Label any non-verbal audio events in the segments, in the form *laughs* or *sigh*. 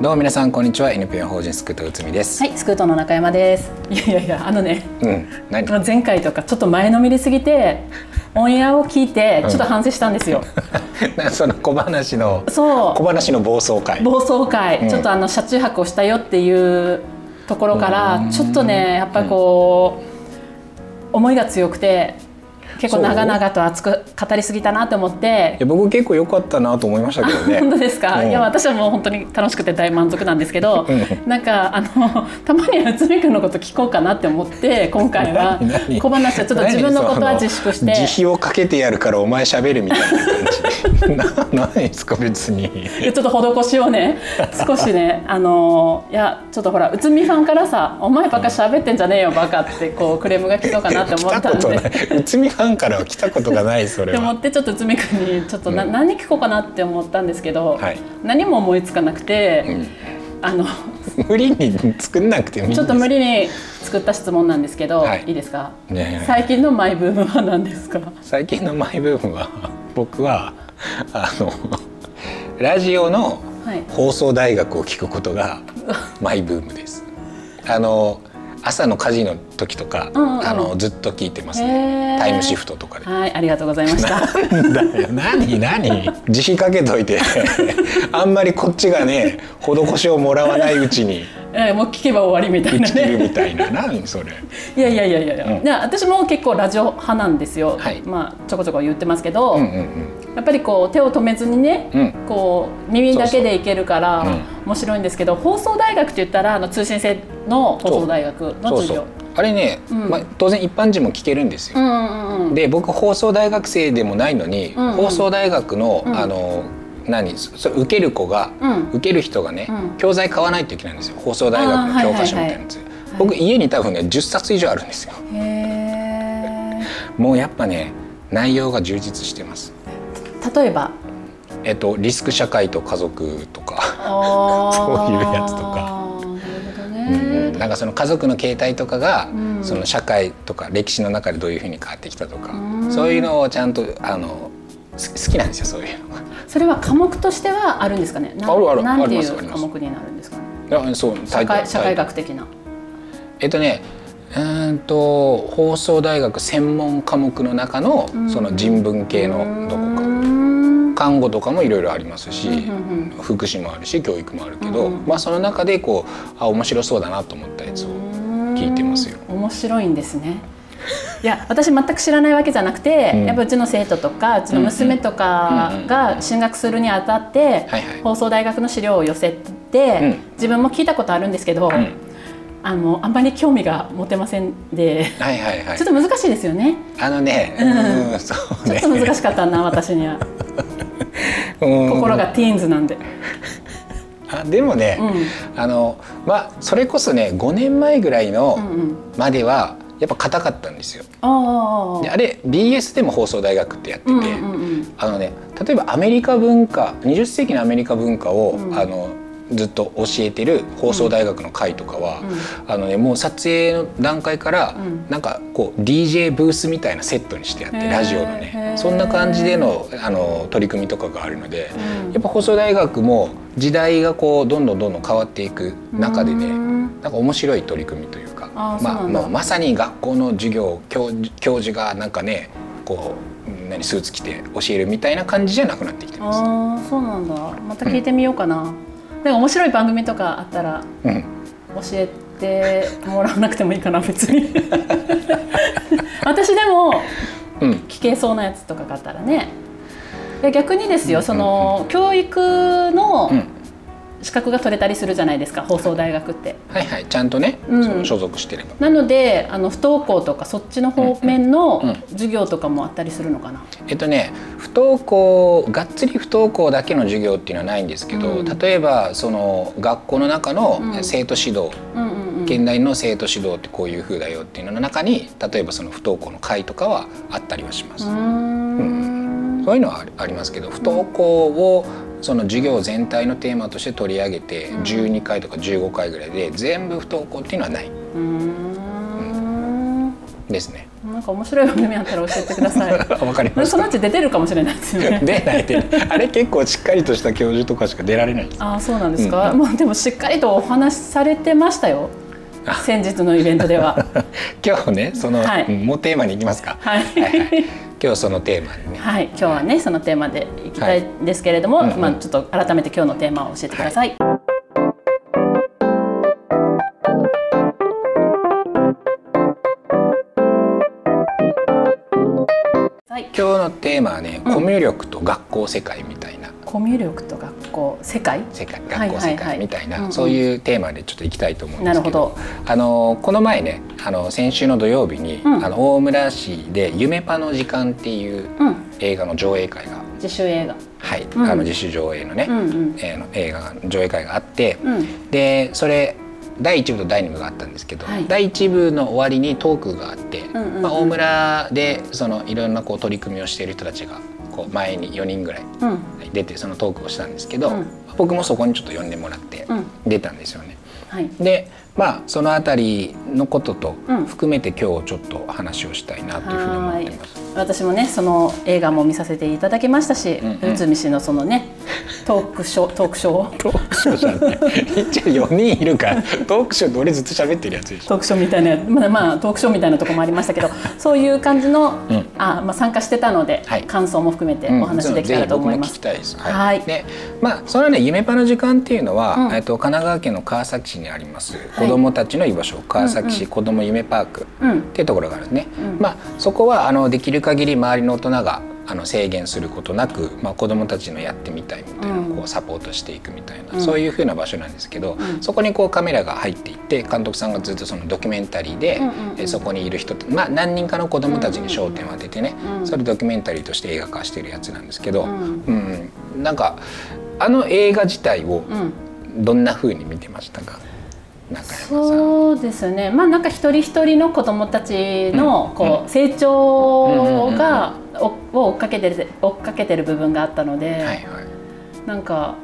どうも皆さんこんにちは NPO 法人スクートうつみです。はい、スクートの中山です。いやいやいや、あのね、うん、何？まあ前回とかちょっと前のめりすぎて、オンエアを聞いてちょっと反省したんですよ。*laughs* なその小話のそ小話の暴走会う、。暴走会、うんちょっとあの車中泊をしたよっていうところからうんちょっとね、やっぱりこう思いが強くて。結構長々と熱く語りすぎたなと思っていや僕結構良かったなと思いましたけどね。*laughs* 本当ですか、うんいや私はもう本当に楽しくて大満足なんですけど、うなんかあの *laughs* たまには内海君のこと聞こうかなって思って今回は小話はちょっと自分のことは自粛して慈悲をかけてやるからお前喋るみたいな感じ。*laughs* な何ですか別に。ちょっと施しをね少しねあのいやちょっとほら内海ファンからさ「お前ばっか喋ってんじゃねえよバカ」ってこうクレームが来そうかなって思来ったたんで。。ンからは来たことがないそれって思は。ってちょっと内海君にちょっとな、うん。何聞こうかなって思ったんですけど、はい。何も思いつかなくて、うん。あの無理に作んなくてもいい。ちょっと無理に作った質問なんですけど、はい。い、いですか？ねえ。最近のマイブームは何ですか？最近のマイブームは僕はあのラジオのはい。放送大学を聞くことがマイブームです。あの朝の家事の時とか、うんうん。あのずっと聞いてますへね。ー。タイムシフトとかで。はいありがとうございました。なんだよ何何？慈悲かけといて。*laughs* あんまりこっちがね施しをもらわないうちに。えーもう聞けば終わりみたいなね。みたいな。何それ？いやいやいやいや。いや、うん。私も結構ラジオ派なんですよ、はい。まあちょこちょこ言ってますけど、うんうんやっぱりこう手を止めずにね、うん。こう耳だけでいけるから面白いんですけど、放送大学って言ったらあの通信制の放送大学そうの授業。そうあれね、うん。まあ、当然一般人も聞けるんですよ。う、んうんうんで僕放送大学生でもないのに、うんうん。放送大学の、うん。あの何そそ受ける子が、うん。受ける人がね、うん。教材買わないといけないんですよ。放送大学の教科書みたいなやつ、はい僕家に多分ね10冊以上あるんですよ。へもうやっぱね内容が充実してます。ー例えば？えっとリスク社会と家族とか、*laughs* そういうやつとかなんかその家族の形態とかが、うん。その社会とか歴史の中でどういうふうに変わってきたとか、うん。そういうのをちゃんとあのす好きなんですよそういうの。が。それは科目としてはあるんですかね？なあるあるなんていう科目になるんですかね？いやそう社会社会学学的な。えっとねうーんと放送大学専門科目の中のうん。その人文系のどこ看護とかもいろいろありますし、福祉もあるし教育もあるけど、まあその中でこうあ面白そうだなと思ったやつを聞いてますよ。面白いんですね。いや私全く知らないわけじゃなくて、うん。やっぱうちの生徒とかうちの娘とかが進学するにあたって、放送大学の資料を寄せて、うん。自分も聞いたことあるんですけど、うん。あのあんまり興味が持てませんで、はいはいはい。ちょっと難しいですよね。あのね、うん。うんそうちょっねと難しかったな私には。うん心がティーンズなんで、あでもね、うん。あのまあそれこそね5年前ぐらいのうんうん、まではやっぱ硬かったんですよ。ああであれ BS でも放送大学ってやってて、うんうんうんあのね例えばアメリカ文化20世紀のアメリカ文化を、うん。あのずっと教えてる放送大学の会とかは、あのねもう撮影の段階から、うん。なんかこう DJ ブースみたいなセットにしてあってラジオのへねー。そんな感じでのあの取り組みとかがあるので、うん。やっぱ放送大学も時代がこうどんどんどんどん変わっていく中でね、うん。なんか面白い取り組みというかまあまあ、まさに学校の授業教授教授がなんかねこう何スーツ着て教えるみたいな感じじゃなくなってきてます。ああそうなんだ。また聞いてみようかな、なんか面白い番組とかあったらうん。教えてもらわなくてもいいかな別に。*laughs* 私でもうん。聞けそうなやつとかがあったらね。で逆にですよその教育のうん資格が取れたりするじゃないですか放送大学って。はいはいちゃんとね、うん。その所属してれば。なのであの不登校とかそっちの方面のうんうん。授業とかもあったりするのかな、えっとね不登校がっつり不登校だけの授業っていうのはないんですけど、うん。例えばその学校の中のうん。生徒指導、うんうんうん。現代の生徒指導ってこういう風だよっていうのの中に例えばその不登校の会とかはあったりはします。うーん。そういうのはありますけど不登校をその授業全体のテーマとして取り上げてうん。12回とか15回ぐらいで全部不登校っていうのはない。ですね。面なんか面白い番組あったら教えてください。*laughs* わかりましそのたうち出てるかもしれないですよね。*laughs* 出ない出あれ結構しっかりとした教授とかしか出られない。ああそうなんですか、うん。まあでもしっかりとお話しされてましたよ。あ先日のイベントでは。*laughs* 今日ねその、はい。うんもうテーマに行きますか。はい。今日そのテーマにね。はい。今日はねそのテーマでいきたいんですけれども、まあちょっと改めて今日のテーマを教えてください、はい、今日のテーマはね、うん。コミュ力と学校世界みたいなコミュ力と学校世界？世界はい学校世界みたいな、そういうテーマでちょっと行きたいと思うんですけどなるほあのこの前ねあの先週の土曜日に、うん。あの大村市で「夢パの時間」っていううん。映画の上映会が、自主映画。はい。うん。あの自主上映のね、うんうん。えーの映画の上映会があって、うん。でそれ第1部と第2部があったんですけど、はい。第1部の終わりにトークがあって、んうんうん。まあ、大村でそのいろんなこう取り組みをしている人たちがこう前に4人ぐらいうん。出てそのトークをしたんですけど、うん。僕もそこにちょっと呼んでもらってうん。出たんですよね。はい。でまあそのあたりのこととうん。含めて今日ちょっと話をしたいなというふうに思ってます。私もねその映画も見させていただきましたし、うんうん。内海氏のそのねトークショートークショートークショーじゃない。一応4人いるからトークショーどれずっと喋ってるやつでしょ。トークショーみたいなまあ、まあ、トークショーみたいなところもありましたけどそういう感じの、うん。あまあ、参加してたので、はい。感想も含めてお話できたらと思います。ぜひ僕も聞きたい。はい。で、まあそのね夢パの時間っていうのは、うん。えっと神奈川県の川崎市にあります、子どもたちの居場所川崎市子ども夢パークうんっていうところがあるんですね。うん。まあそこはあのできる限り周りの大人があの制限することなく、まあ、子どもたちのやってみたいみたいなうん。こうサポートしていくみたいな、うん。そういう風な場所なんですけど、うん。そこにこうカメラが入っていって監督さんがずっとそのドキュメンタリーで、うんうんうん。えそこにいる人まあ、何人かの子どもたちに焦点を当ててね、うん。それドキュメンタリーとして映画化してるやつなんですけど、うん。うん。なんかあの映画自体をうん。どんな風に見てましたか？そうですね。まあなんか一人一人の子どもたちのこう、うん。成長が、おを追っかけてる追っかけてる部分があったので、はいはい。なんか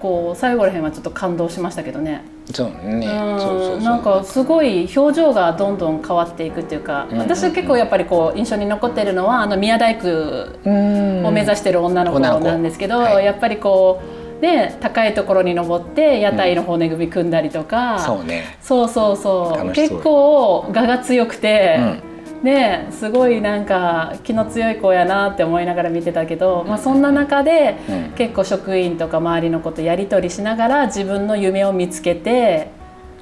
こう最後らへんはちょっと感動しましたけどね。そうね、なんかすごい表情がどんどん変わっていくっていうか、うんうんうん。私は結構やっぱりこう印象に残ってるのはあの宮大工を目指してる女の子女の子なんですけど、はいやっぱりこうね高いところに登って屋台の骨組み組んだりとか、そうね、そうそうそう。そう。結構我が強くて、うん。ねすごいなんか気の強い子やなって思いながら見てたけど、まあ、そんな中で、うん。結構職員とか周りの子とやり取りしながら自分の夢を見つけて、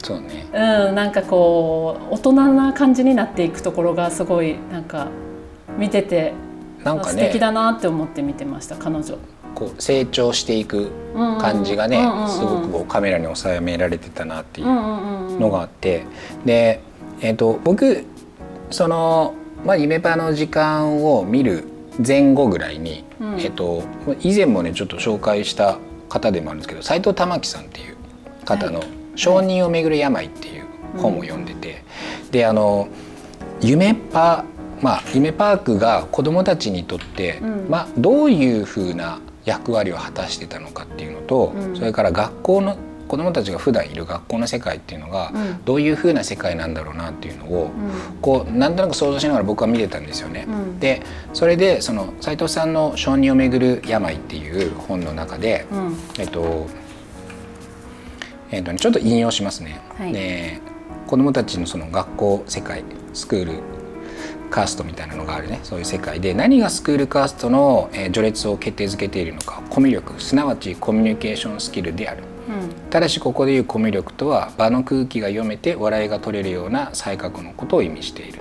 そうね。うん、なんかこう大人な感じになっていくところがすごいなんか見てて、なんかね。素敵だなって思って見てました彼女。こう成長していく感じがね、すごくこうカメラに収められてたなっていうのがあって、で、えー、と僕その、まあ、夢パの時間を見る前後ぐらいに、うん。えー、と以前もねちょっと紹介した方でもあるんですけど斎藤玉樹さんっていう方のはい「承認をめぐる病」っていう本を読んでて、であの夢パまあ夢パークが子どもたちにとって、うん。まあ、どういうふうな役割を果たしてたのかっていうのと、うん。それから学校の子どもたちが普段いる学校の世界っていうのが、うん。どういうふうな世界なんだろうなっていうのを、うん。こうなんとなく想像しながら僕は見てたんですよね。うん。でそれでその斉藤さんの「小児をめぐる病」っていう本の中で、うん。えっとえっとね、ちょっと引用しますね。はい。で子どもたちのその学校世界スクールカーストみたいなのがあるね。そういう世界で。何がスクールカーストの、えー序列を決定づけているのか。コミュ力。すなわちコミュニケーションスキルである。うん。ただしここでいうコミュ力とは場の空気が読めて笑いが取れるような才覚のことを意味している。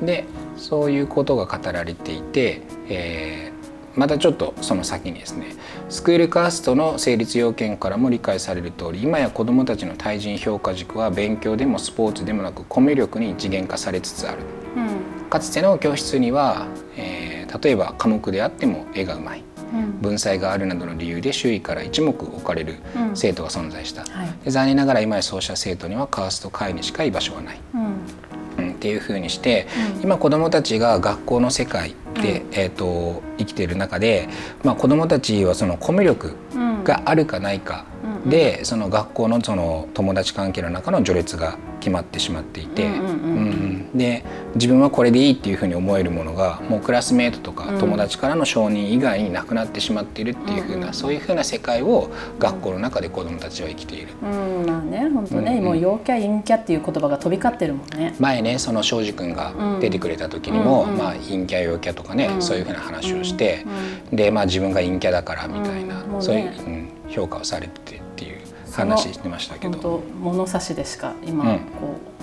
うん。でそういうことが語られていて、えーまたちょっとその先にですね。スクールカーストの成立要件からも理解される通り今や子どもたちの対人評価軸は勉強でもスポーツでもなくコミュ力に一元化されつつある。うんかつての教室には、えー例えば科目であっても絵がうまいうん。文才があるなどの理由で周囲から一目置かれるうん。生徒が存在した、はい。で残念ながら今やそうした生徒にはカースト会にしか居場所はない、うん。うん、っていうふうにして、うん。今子どもたちが学校の世界で、えー、と生きている中で、まあ、子どもたちはそのコミュ力うん。があるかないかでその学校のその友達関係の中の序列が決まってしまっていて、で自分はこれでいいっていうふうに思えるものがもうクラスメートとか友達からの承認以外になくなってしまっているっていうふうな、そういうふうな世界を学校の中で子どもたちは生きている。うん。まあね本当ね、もう陽キャ陰キャっていう言葉が飛び交ってるもんね。前ねその庄司君が出てくれた時にも、まあ陰キャ陽キャとかね、そういうふうな話をして、でまあ自分が陰キャだからみたいな、そういう、うん、評価をされてて話してましたけど。物差しでしか今、こう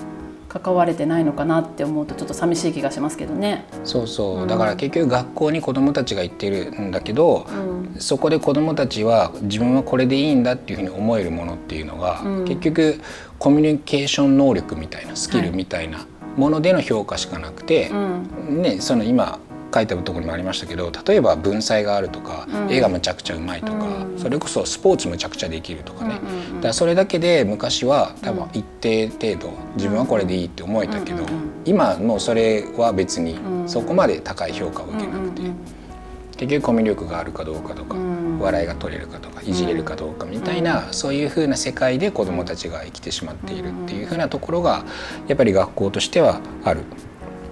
関われてないのかなって思うとちょっと寂しい気がしますけどね。そうそう、うん、だから結局学校に子どもたちが行ってるんだけど、うん、そこで子どもたちは自分はこれでいいんだっていうふうに思えるものっていうのが、うん、結局コミュニケーション能力みたいなスキルみたいなものでの評価しかなくて、はい、ね、その今書いてあるところにもありましたけど例えば文才があるとか、うん、絵がむちゃくちゃうまいとか、うん、それこそスポーツむちゃくちゃできるとかね、うんうんうん、だからそれだけで昔は多分一定程度自分はこれでいいって思えたけど、今もうそれは別にそこまで高い評価を受けなくて。結局コミュ力があるかどうかとか、笑いが取れるかとかいじれるかどうかみたいな、そういうふうな世界で子どもたちが生きてしまっているっていうふうなところがやっぱり学校としてはある。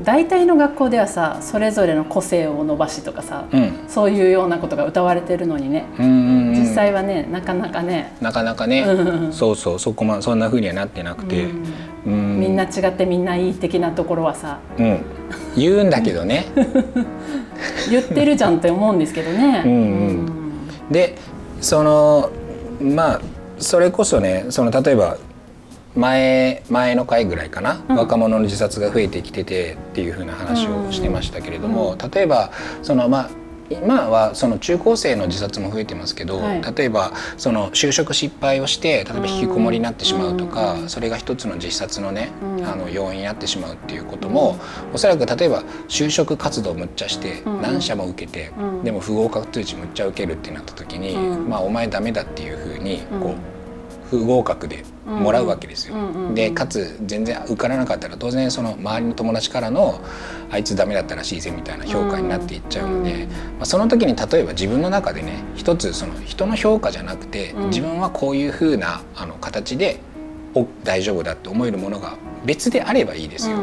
大体の学校ではさそれぞれの個性を伸ばしとかさ、うん、そういうようなことが歌われてるのにね。実際はねなかなかね。なかなかね。そうそうそこまそんなふうにはなってなくて。みんな違ってみんないい的なところはさ、うん、言うんだけどね。*laughs* 言ってるじゃんって思うんですけどね。うん。うん、でそのまあそれこそねその例えば前前の回ぐらいかな、うん、若者の自殺が増えてきててっていうふうな話をしてましたけれども、例えばそのまあ今はその中高生の自殺も増えてますけど、はい、例えばその就職失敗をして例えば引きこもりになってしまうとか、うん、それが一つの自殺のね、うん、あの要因になってしまうっていうことも、うん、おそらく例えば就職活動むっちゃして何社も受けて、でも不合格通知むっちゃ受けるってなった時に、まあお前ダメだっていうふうにこう。不合格でもらうわけですよ。でかつ全然受からなかったら当然その周りの友達からのあいつダメだったらしいぜみたいな評価になっていっちゃうので、まあ、その時に例えば自分の中でね一つその人の評価じゃなくて自分はこういうふうなあの形でお大丈夫だって思えるものが別であればいいですよ。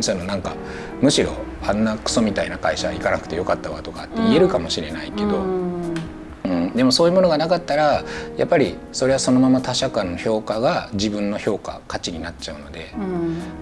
そのなんかむしろあんなクソみたいな会社行かなくてよかったわとかって言えるかもしれないけど。でもそういうものがなかったらやっぱりそれはそのまま他者からの評価が自分の評価価値になっちゃうので,、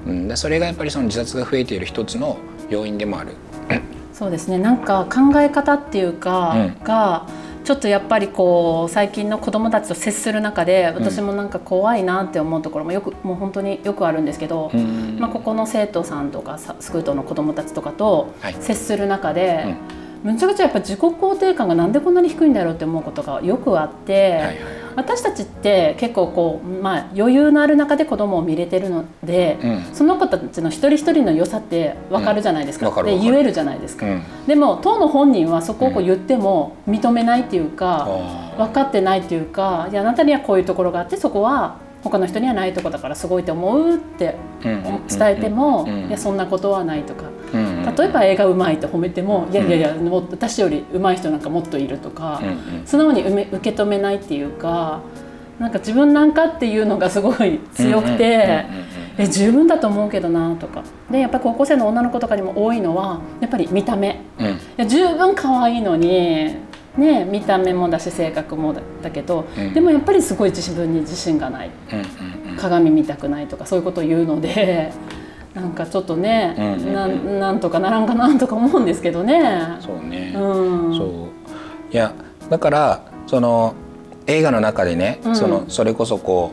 うん、でそれがやっぱりその自殺が増えている一つの要因でもある。*clears throat* そうですね。なんか考え方っていうか、うん、がちょっとやっぱりこう最近の子どもたちと接する中で私もなんか怖いなって思うところもよくもう本当によくあるんですけど、まあ、ここの生徒さんとかスクートの子どもたちとかと接する中で、むちゃくちゃやっぱ自己肯定感がなんでこんなに低いんだろうって思うことがよくあって、はいはい、私たちって結構こう、まあ、余裕のある中で子供を見れてるので、うん、その子たちの一人一人の良さって分かるじゃないですか、うん、で言えるじゃないですか、うん、でも当の本人はそこをこう言っても認めないっていうか、分かってないっていうかいやあなたにはこういうところがあってそこは他の人にはないとこだからすごいと思うって伝えても、いやそんなことはないとか、例えば映画うまいと褒めても、いやいやいやも私よりうまい人なんかもっといるとか、素直に受け止めないっていうかなんか自分なんかっていうのがすごい強くて。え十分だと思うけどなとか。でやっぱり高校生の女の子とかにも多いのはやっぱり見た目、うん、いや十分可愛いのにね、見た目もだし性格もだけど、うん、でもやっぱりすごい自分に自信がない、うんうん、鏡見たくないとかそういうことを言うので。なんかちょっとね、うんななんとかならんかなとか思うんですけどね。そうね、うん、そう。いやだからその映画の中でね、うん、そのそれこそこ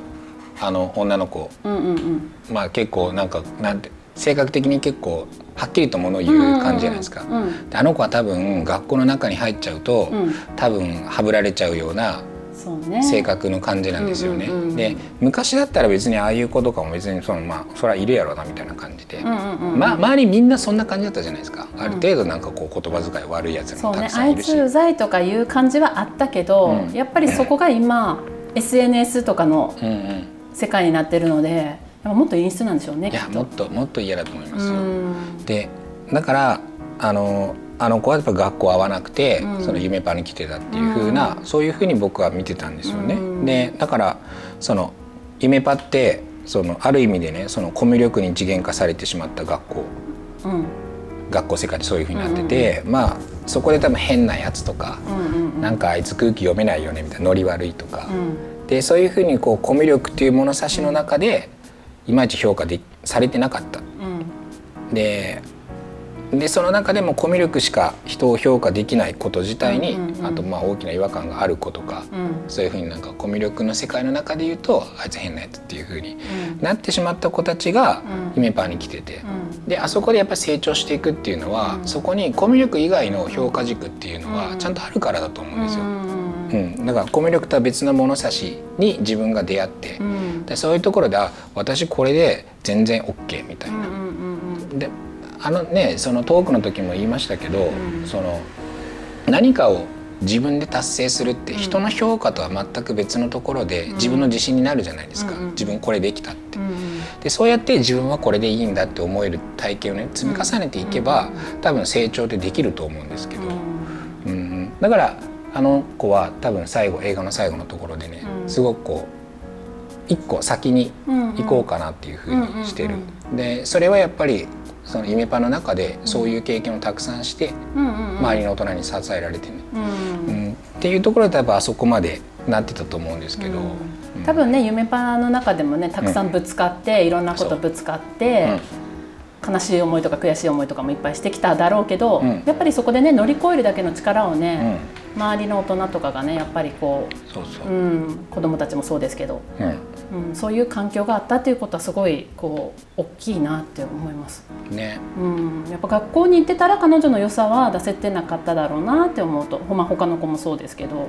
うあの女の子、うんうんうん、まあ結構なんかなんて性格的に結構はっきりとものを言う感じじゃないですか、うん。うんうん、あの子は多分学校の中に入っちゃうと、うん、多分はぶられちゃうような性格の感じなんですよね。うんうんうん、で昔だったら別にああいう子とかも別にそのまあそれはいるやろうなみたいな感じで、うんうんうん、まあ周りみんなそんな感じだったじゃないですか。ある程度なんかこう言葉遣い悪いやつもたくさんいるし、ね、あいつうざいとかいう感じはあったけど、うん、やっぱりそこが今 SNS とかの世界になってるので。もっと演出なんでしょうねいやもっともっと嫌だと思いますよ。でだからあのあの子はやっぱ学校合わなくて、うん、その夢パに来てたっていうふうな、うん、そういうふうに僕は見てたんですよね。でだからその夢パってそのある意味でねそのコミュ力に次元化されてしまった学校、うん、学校世界でそういうふうになってて、うんうん、まあそこで多分変なやつとか、うんうんうん、なんかあいつ空気読めないよねみたいなノリ悪いとか、うん、でそういうふうにこうコミュ力っていう物差しの中でいまいち評価でされてなかった。うん、ででその中でもコミュ力しか人を評価できないこと自体に、うんうんうん、あとまあ大きな違和感がある子とか、うん、そういうふうになんかコミュ力の世界の中で言うとあいつ変なやつっていうふうになってしまった子たちが姫パーに来てて、うん、であそこでやっぱり成長していくっていうのは、うん、そこにコミュ力以外の評価軸っていうのはちゃんとあるからだと思うんですよ。うん、だからコミュ力とは別の物差しに自分が出会って、でそういうところであ私これで全然 OK みたいな。であのねそのトークの時も言いましたけど、うん、その何かを自分で達成するって人の評価とは全く別のところで自分の自信になるじゃないですか、うん、自分これできたって。でそうやって自分はこれでいいんだって思える体験をね積み重ねていけば多分成長ってできると思うんですけど、うん、だからあの子は多分最後映画の最後のところでねすごくこう一個先に行こうかなっていうふうにしてる。でそれはやっぱりその夢パの中でそういう経験をたくさんして、周りの大人に支えられてね、うん。っていうところで多分あそこまでなってたと思うんですけど、多分ね夢パの中でもねたくさんぶつかって、いろんなことぶつかって、悲しい思いとか悔しい思いとかもいっぱいしてきただろうけど、やっぱりそこでね乗り越えるだけの力をね、周りの大人とかがねやっぱりこうそうそう、うん、子供たちもそうですけど、うん、そういう環境があったっていうことはすごいこう大きいなって思います。ね。うん、やっぱ学校に行ってたら彼女の良さは出せてなかっただろうなって思うと、まあ他の子もそうですけど。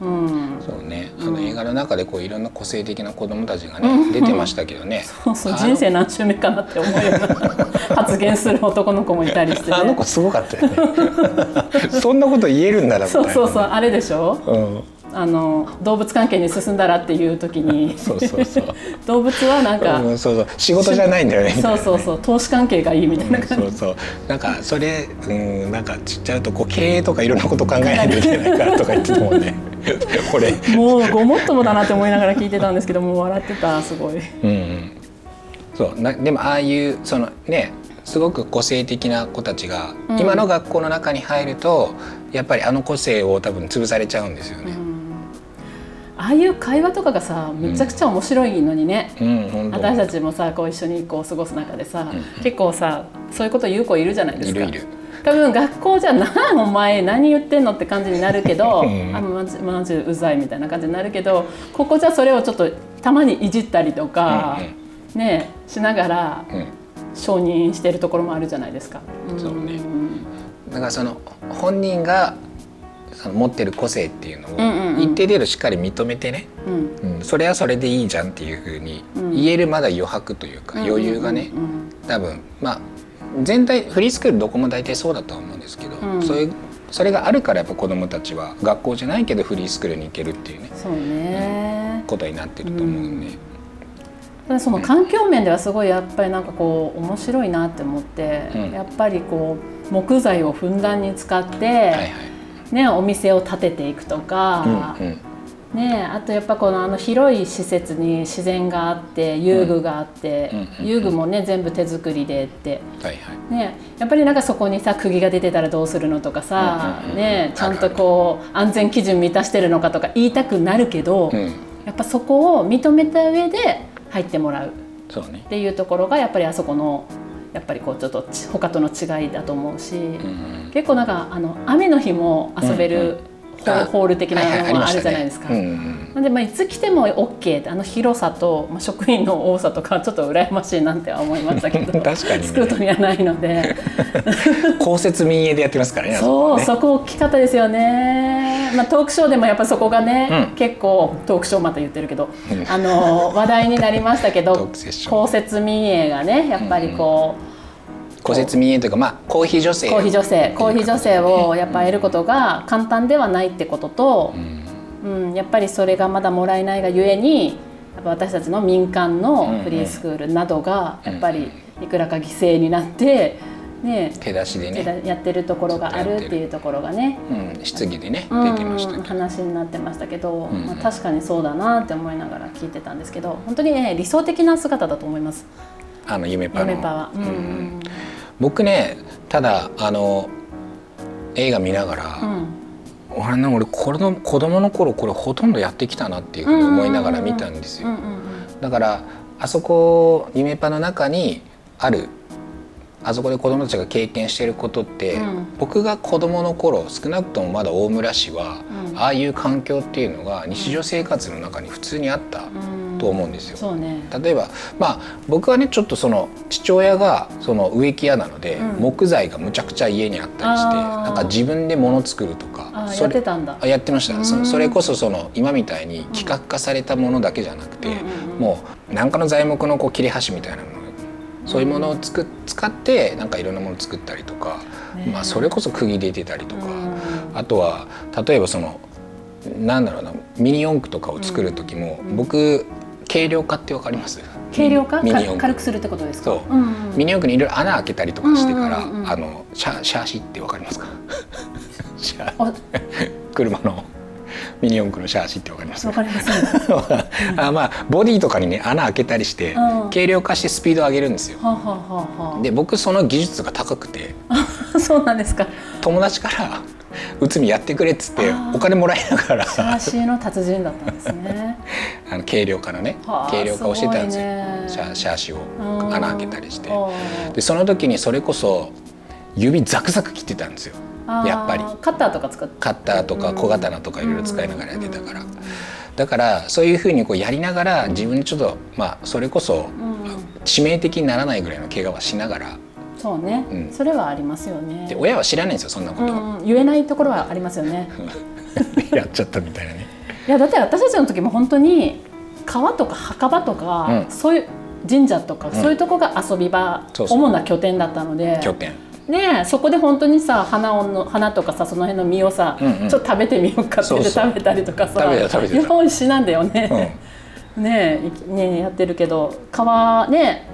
うん、そうね。あの映画の中でこういろんな個性的な子供たちがね、うん、出てましたけどね。*laughs* そうそう。人生何周目かなって思うような *laughs* 発言する男の子もいたりして、ね、あの子すごかったよね。そんなこと言えるんだな。そうそうそう。あれでしょ、うんあの動物関係に進んだらっていう時に。そうそうそう。*laughs* 動物はなんか、うん、そうそう。仕事じゃないんだよね。そうそうそう投資関係がいいみたいな感じ、うん、そうそう。なんかそれうんなんかちっちゃうとこう経営とかいろんなこと考えないといけないからとか言ってたもんね。*laughs* これ。もうごもっともだなって思いながら聞いてたんですけどもう笑ってたすごい。うん、うん、そう。なでもああいうそのねすごく個性的な子たちが、今の学校の中に入るとやっぱりあの個性を多分潰されちゃうんですよね。ああいう会話とかがさめちゃくちゃ面白いのにね、うんうん、私たちもさこう一緒にこう過ごす中でさ、うん、結構さそういうこと言う子いるじゃないですか。いるいる。多分学校じゃ「なお前何言ってんの?」って感じになるけど「あマジマジうざい」みたいな感じになるけどここじゃそれをちょっとたまにいじったりとか、うんうん、ねしながら承認してるところもあるじゃないですか。そうね、だからその本人がその持ってる個性っていうのを一定程度しっかり認めてね、うん、うん、それはそれでいいじゃんっていうふうに言えるまだ余白というか余裕がね多分まあ全体フリースクールどこも大体そうだとは思うんですけど、うん、そういうそれがあるからやっぱ子どもたちは学校じゃないけどフリースクールに行けるっていうねそうね、うん、ことになってると思うんで。ただその環境面ではすごいやっぱりなんかこう面白いなって思って、うん、やっぱりこう木材をふんだんに使って、はいはいね、お店を建てていくとか、うんうん。ね、あとやっぱこのあの広い施設に自然があって遊具があって、うん、遊具もね全部手作りでって、はいはい、ね、やっぱりなんかそこにさ釘が出てたらどうするのとかさ、ね、ちゃんとこう安全基準満たしてるのかとか言いたくなるけど、うん、やっぱそこを認めた上で入ってもらう。っていうところがやっぱりあそこのやっぱりこうちょっと他との違いだと思うし、うん、結構なんかあの雨の日も遊べる、ホール的なのもあるじゃないですか。なんでまあいつ来ても OK ってあの広さと、まあ、職員の多さとかちょっと羨ましいなんて思いましたけど確かに、ね、スクートにはないので。*laughs* 公設民営でやってますからねそう、ね、そこ大きかったですよね、まあ、トークショーでもやっぱそこがね、うん、結構トークショーまた言ってるけど、うん、あの *laughs* 話題になりましたけど公設民営がねやっぱりこう、うん公設民営というか、まあ、公費助成公費助成公費助成をやっぱ得ることが簡単ではないってことと、うん、うん、やっぱりそれがまだもらえないがゆえにやっぱ私たちの民間のフリースクールなどがやっぱりいくらか犠牲になってね手出しでね、やってるところがあるっていうところがね、うん、質疑でねうん。出てましたけど、話になってましたけど、うん。まあ、確かにそうだなって思いながら聞いてたんですけど本当にね理想的な姿だと思います。あの夢パの夢パは。うんうん。僕ねただあの映画見ながら、うん。俺ね俺これの子供の頃これほとんどやってきたなっていうふうに思いながら見たんですよ、だからあそこ夢パの中にあるあそこで子供たちが経験していることって、うん。僕が子供の頃少なくともまだ大村市は、うん。ああいう環境っていうのが日常生活の中に普通にあったうん。と思うんですよ。ね。例えばまあ僕はねちょっとその父親がその植木屋なので、うん。木材がむちゃくちゃ家にあったりしてなんか自分で物作るとかあそれやってたんだ。あやってました。そうん。それこそその今みたいに企画化されたものだけじゃなくて、もう何かの材木のこう切れ端みたいなものそういうものをつく使ってなんかいろんなものを作ったりとか、ね。まあ、それこそ釘出てたりとか、うん。あとは例えばそのなんだろうなミニ四駆とかを作る時も、僕軽量化ってわかります？軽量化？かミニ軽くするってことですか？ミニ四駆にいろいろ穴開けたりとかしてから、あのシャシャーシってわかりますか？*laughs* 車のミニ四駆のシャーシってわかります？わかりません *laughs* あまあボディとかにね穴開けたりして、うん。軽量化してスピードを上げるんですよ。で僕その技術が高くて。あ、*laughs* そうなんですか。友達から「内海やってくれ」っつってお金もらいながら。シャーシーの達人だったんですね。*laughs* あの軽量化のねはあ軽量化をしてたんですよ。ね。シャシャーシをうん。穴開けたりして。あ。でその時にそれこそ指ザクザク切ってたんですよ。ーやっぱり。カッターとか使って。カッターとか小刀とかいろいろ使いながらやってたから。だからそういうふうにこうやりながら自分にちょっとまあそれこそ致命的にならないぐらいの怪我はしながら。そうね、うん。それはありますよね。で親は知らないんですよそんなことは、うんうん、言えないところはありますよね。*laughs* やっちゃったみたいなね。いやだって私たちの時も本当に川とか墓場とか、うん。そういう神社とか、そういうとこが遊び場そうそう。主な拠点だったので。拠点ねえそこで本当にさ花をの花とかさその辺の実をさ、うんうん。ちょっと食べてみようかって食べたりとかさ日本史なんだよね。うん。ねねえやってるけど川ね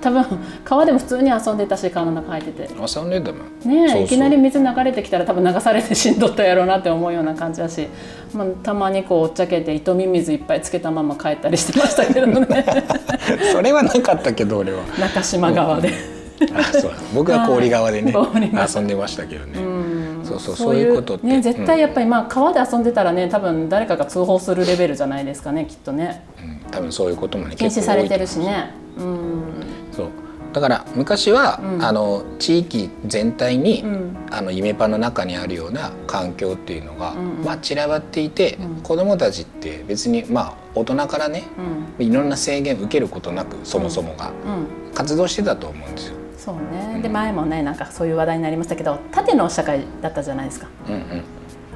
多分川でも普通に遊んでたし川の中入ってて。遊んでたもん。ねいきなり水流れてきたら多分流されて死んどったやろうなって思うような感じだし、まあ、たまにこうおっちゃけて糸ミミズいっぱいつけたまま帰ったりしてましたけどね。*laughs* それはなかったけど俺は。中島川で。あそうだ。僕は氷川でね遊んでましたけどね、うん。そうそうそういうことって。ね絶対やっぱりまあ川で遊んでたらね多分誰かが通報するレベルじゃないですかねきっとね。うん。多分そういうこともね禁止されてるしね。そう。だから昔は、うん。あの地域全体に、うん。あの夢パの中にあるような環境っていうのが、うんうん。まあ、散らばっていて、うん。子どもたちって別にまあ大人からねうん。いろんな制限受けることなくそもそもがうん。活動してたと思うんですよ。そうね。で前もねなんかそういう話題になりましたけど縦の社会だったじゃないですか。うんうん。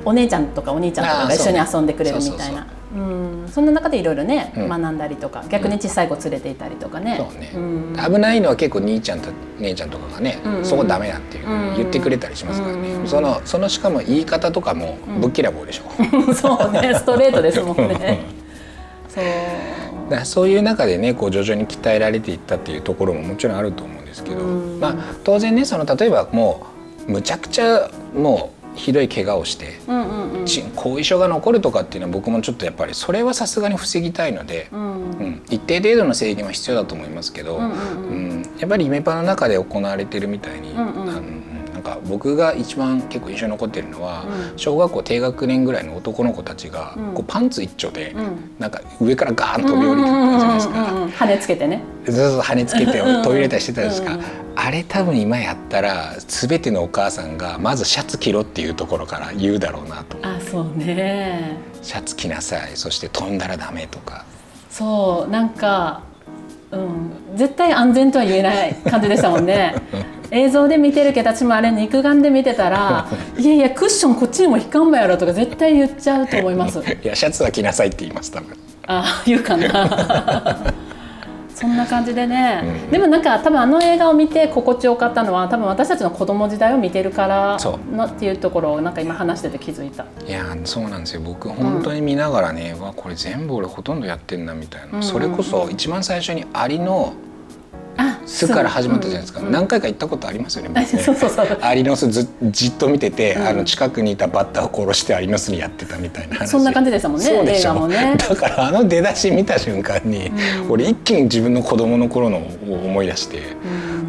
お姉ちゃんとかお兄ちゃんとかが一緒に遊んでくれるみたいな。うん。そんな中でいろいろね、うん。学んだりとか逆に小さい子連れていたりとかね、そうね、ん。危ないのは結構兄ちゃんと姉ちゃんとかがね、うん。うんそこダメだっていううんうん。言ってくれたりしますからね、うん。うんそのそのしかも言い方とかもぶっきらぼうでしょ、*laughs* そうね。ストレートですもんね。そう。だそういう中でねこう徐々に鍛えられていったっていうところももちろんあると思うんですけど、うん。まあ当然ねその例えばもうむちゃくちゃもうひどい怪我をして、後遺症が残るとかっていうのは僕もちょっとやっぱりそれはさすがに防ぎたいので、うん。うん一定程度の制限は必要だと思いますけど、うんうん。うんやっぱりイメパの中で行われてるみたいに、うんうん。あのなんか僕が一番結構印象に残ってるのは、うん。小学校低学年ぐらいの男の子たちが、うん。こうパンツ一丁で、うん。なんか上からガーン飛び降りてたじゃないですか。うんうんうんうん羽つけてね。ずっと跳ねつけて飛び降りたりしてたじゃないですか、あれ多分今やったら全てのお母さんがまずシャツ着ろっていうところから言うだろうなと。あそうね。シャツ着なさい。そして飛んだらダメとか。そうなんか、うん、絶対安全とは言えない感じでしたもんね *laughs* 映像で見てるけど私もあれ肉眼で見てたら「*laughs* いやいやクッションこっちにも引かんばやろ」とか絶対言っちゃうと思います。*laughs* いやシャツは着なさいって言います多分。あ言うかな。*laughs* そんな感じでね、うん。でもなんか多分あの映画を見て心地よかったのは多分私たちの子供時代を見てるからのっていうところをなんか今話してて気づいた。いやそうなんですよ。僕本当に見ながらね、わこれ全部俺ほとんどやってんなみたいな、うん。それこそ一番最初にアリのあ巣から始まったじゃないですか、う。んうん。何回か行ったことありますよね *laughs* そうそうそうアリの巣ずじっと見てて、うん。あの近くにいたバッタを殺してアリの巣にやってたみたいな話。そんな感じでしたもんねそうでしょ。映画もね。だからあの出だし見た瞬間に、うん。俺一気に自分の子供の頃のを思い出して、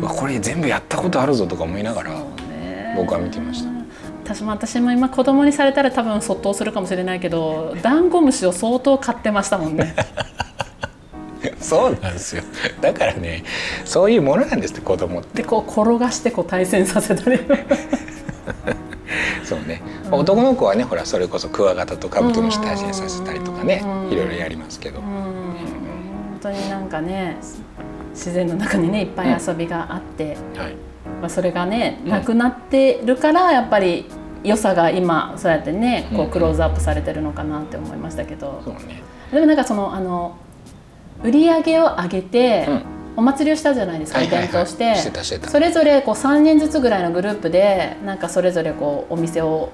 これ全部やったことあるぞとか思いながら僕は見てました。私も私も今子供にされたら多分そっとするかもしれないけどダンゴムシを相当飼ってましたもんね *laughs* *laughs* そうなんですよ。だからねそういうものなんですって子供って。でこう転がしてこう対戦させたり。*laughs* そうね、うん男の子はねほらそれこそクワガタとカブトムシ対戦させたりとかねうん。いろいろやりますけど、うん。本当になんかね自然の中にねいっぱい遊びがあって、はい。まあ、それがねうん。なくなってるからやっぱり良さが今そうやってねこうん。うクローズアップされてるのかなって思いましたけど、そうね。でもなんかそのあの売り上げを上げて、うん。お祭りをしたじゃないですか、イベントをして。それぞれこう3人ずつぐらいのグループでなんかそれぞれこうお店を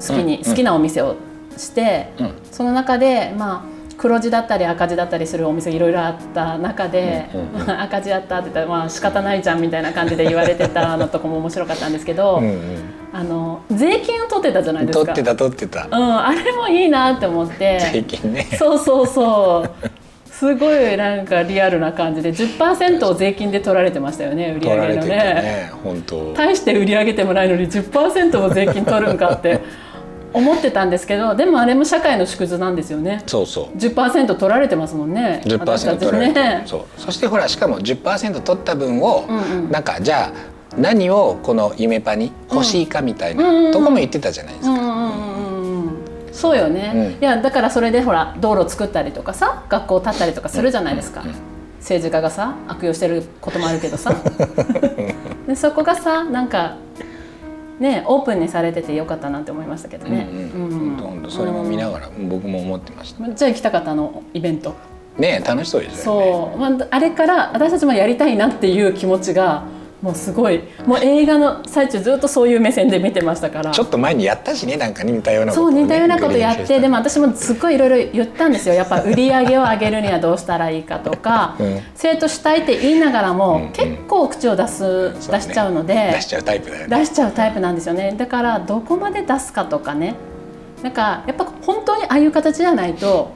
好きに、うん好きなお店をして、うん。その中でまあ黒字だったり赤字だったりするお店いろいろあった中で、*laughs* 赤字やったって言ったらまあ仕方ないじゃんみたいな感じで言われてたのとかも面白かったんですけど、うんあの税金を取ってたじゃなうんいですか。取ってた取ってた。うん、あれもいいなって思って。最近ね。そうそうそう。*laughs* すごいなんかリアルな感じで10%を税金で取られてましたよね売り上げのね。ね本当。大して売り上げてもないのに10%も税金取るんかって。思ってたんですけどでもあれも社会の縮図なんですよね。そうそう。10%取られてますもんね。私た10%ち取られてる、ね。そう。そしてほらしかも10%取った分を、うんうん。なんかじゃあ何をこの夢パに欲しいかみたいうんうんとこも言ってたじゃないですか、うんうんうんうんうんそうよね、うん。いやだからそれでほら道路作ったりとかさ学校建ったりとかするじゃないですか、政治家がさ悪用してることもあるけどさ。*laughs* でそこがさなんかねオープンにされててよかったなって思いましたけどね、うんそれも見ながら僕も思ってました。じゃあ行きたかったあのイベント。ね楽しそうですよね。そう、まあ、あれから私たちもやりたいなっていう気持ちがもうすごい。もう映画の最中ずっとそういう目線で見てましたから。ちょっと前にやったしねなんか似たようなことそう似たようなことやってでも私もすっごいいろいろ言ったんですよ。やっぱ売り上げを上げるにはどうしたらいいかとか、*laughs* うん。生徒したいって言いながらも、うんうん結構口を出す、出しちゃうので出しちゃうタイプだよね。出しちゃうタイプなんですよね。だからどこまで出すかとかね。なんかやっぱ本当にああいう形じゃないと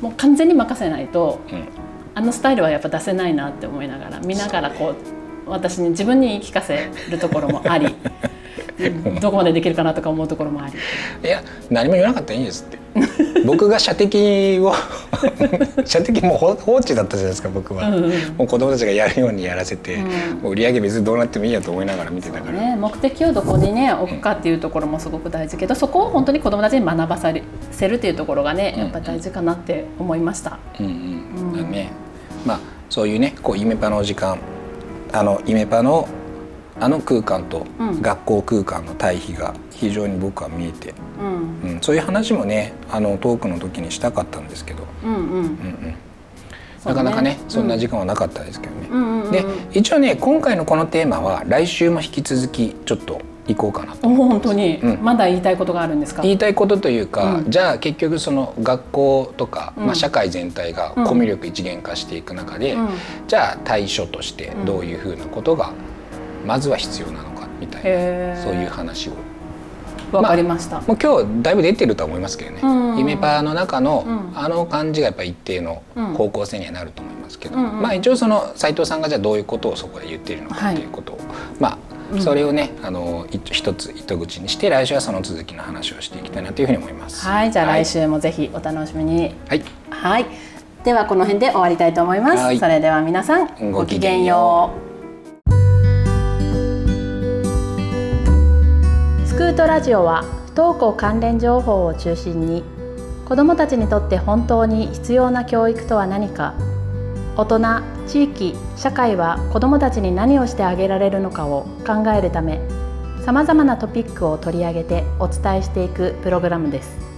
もう完全に任せないとうん。あのスタイルはやっぱ出せないなって思いながら見ながらこう私に自分に言い聞かせるところもあり *laughs* どこまでできるかなとか思うところもあり。いや何も言わなかったらいいんですって。*laughs* 僕が射的を *laughs* 射的もう放放置だったじゃないですか僕は、うんうんもう子供たちがやるようにやらせて、うん。売り上げ別にどうなってもいいやと思いながら見てたから、ね、目的をどこにね置くかっていうところもすごく大事。けどそこを本当に子どもたちに学ばさせるっていうところがねやっぱ大事かなって思いました。うんうん。うん。まあそういうねこうイメパの時間あのイメパのあの空間とうん。学校空間の対比が非常に僕は見えて、うん。うん、そういう話もねあのトークの時にしたかったんですけど、うんうん。うんうん、なかなかねそんな時間はなかったですけどね。うん。で一応ね今回のこのテーマは来週も引き続きちょっと行こうかなと。お本当に、うん。まだ言いたいことがあるんですか？言いたいことというか、うん。じゃあ結局その学校とか、うん。まあ、社会全体がコミュ力一元化していく中で、うん。じゃあ対処としてどういうふうなことがまずは必要なのかみたいな、そういう話を。わかりました、もう今日だいぶ出てるとは思いますけどね、うん。イメパーの中の、うん。あの感じがやっぱ一定のうん。方向性にはなると思いますけど、うんうんまあ一応その斉藤さんがじゃあどういうことをそこで言っているのかっていうことを、まうんあそれをねあの一一つ糸口にして来週はその続きの話をしていきたいなというふうに思います。はいじゃあ来週もぜひお楽しみに。はい。はい。ではこの辺で終わりたいと思います、はい。それでは皆さんごごきげんよう。スクートラジオは不登校関連情報を中心に子どもたちにとって本当に必要な教育とは何か大人地域社会は子どもたちに何をしてあげられるのかを考えるためさまざまなトピックを取り上げてお伝えしていくプログラムです。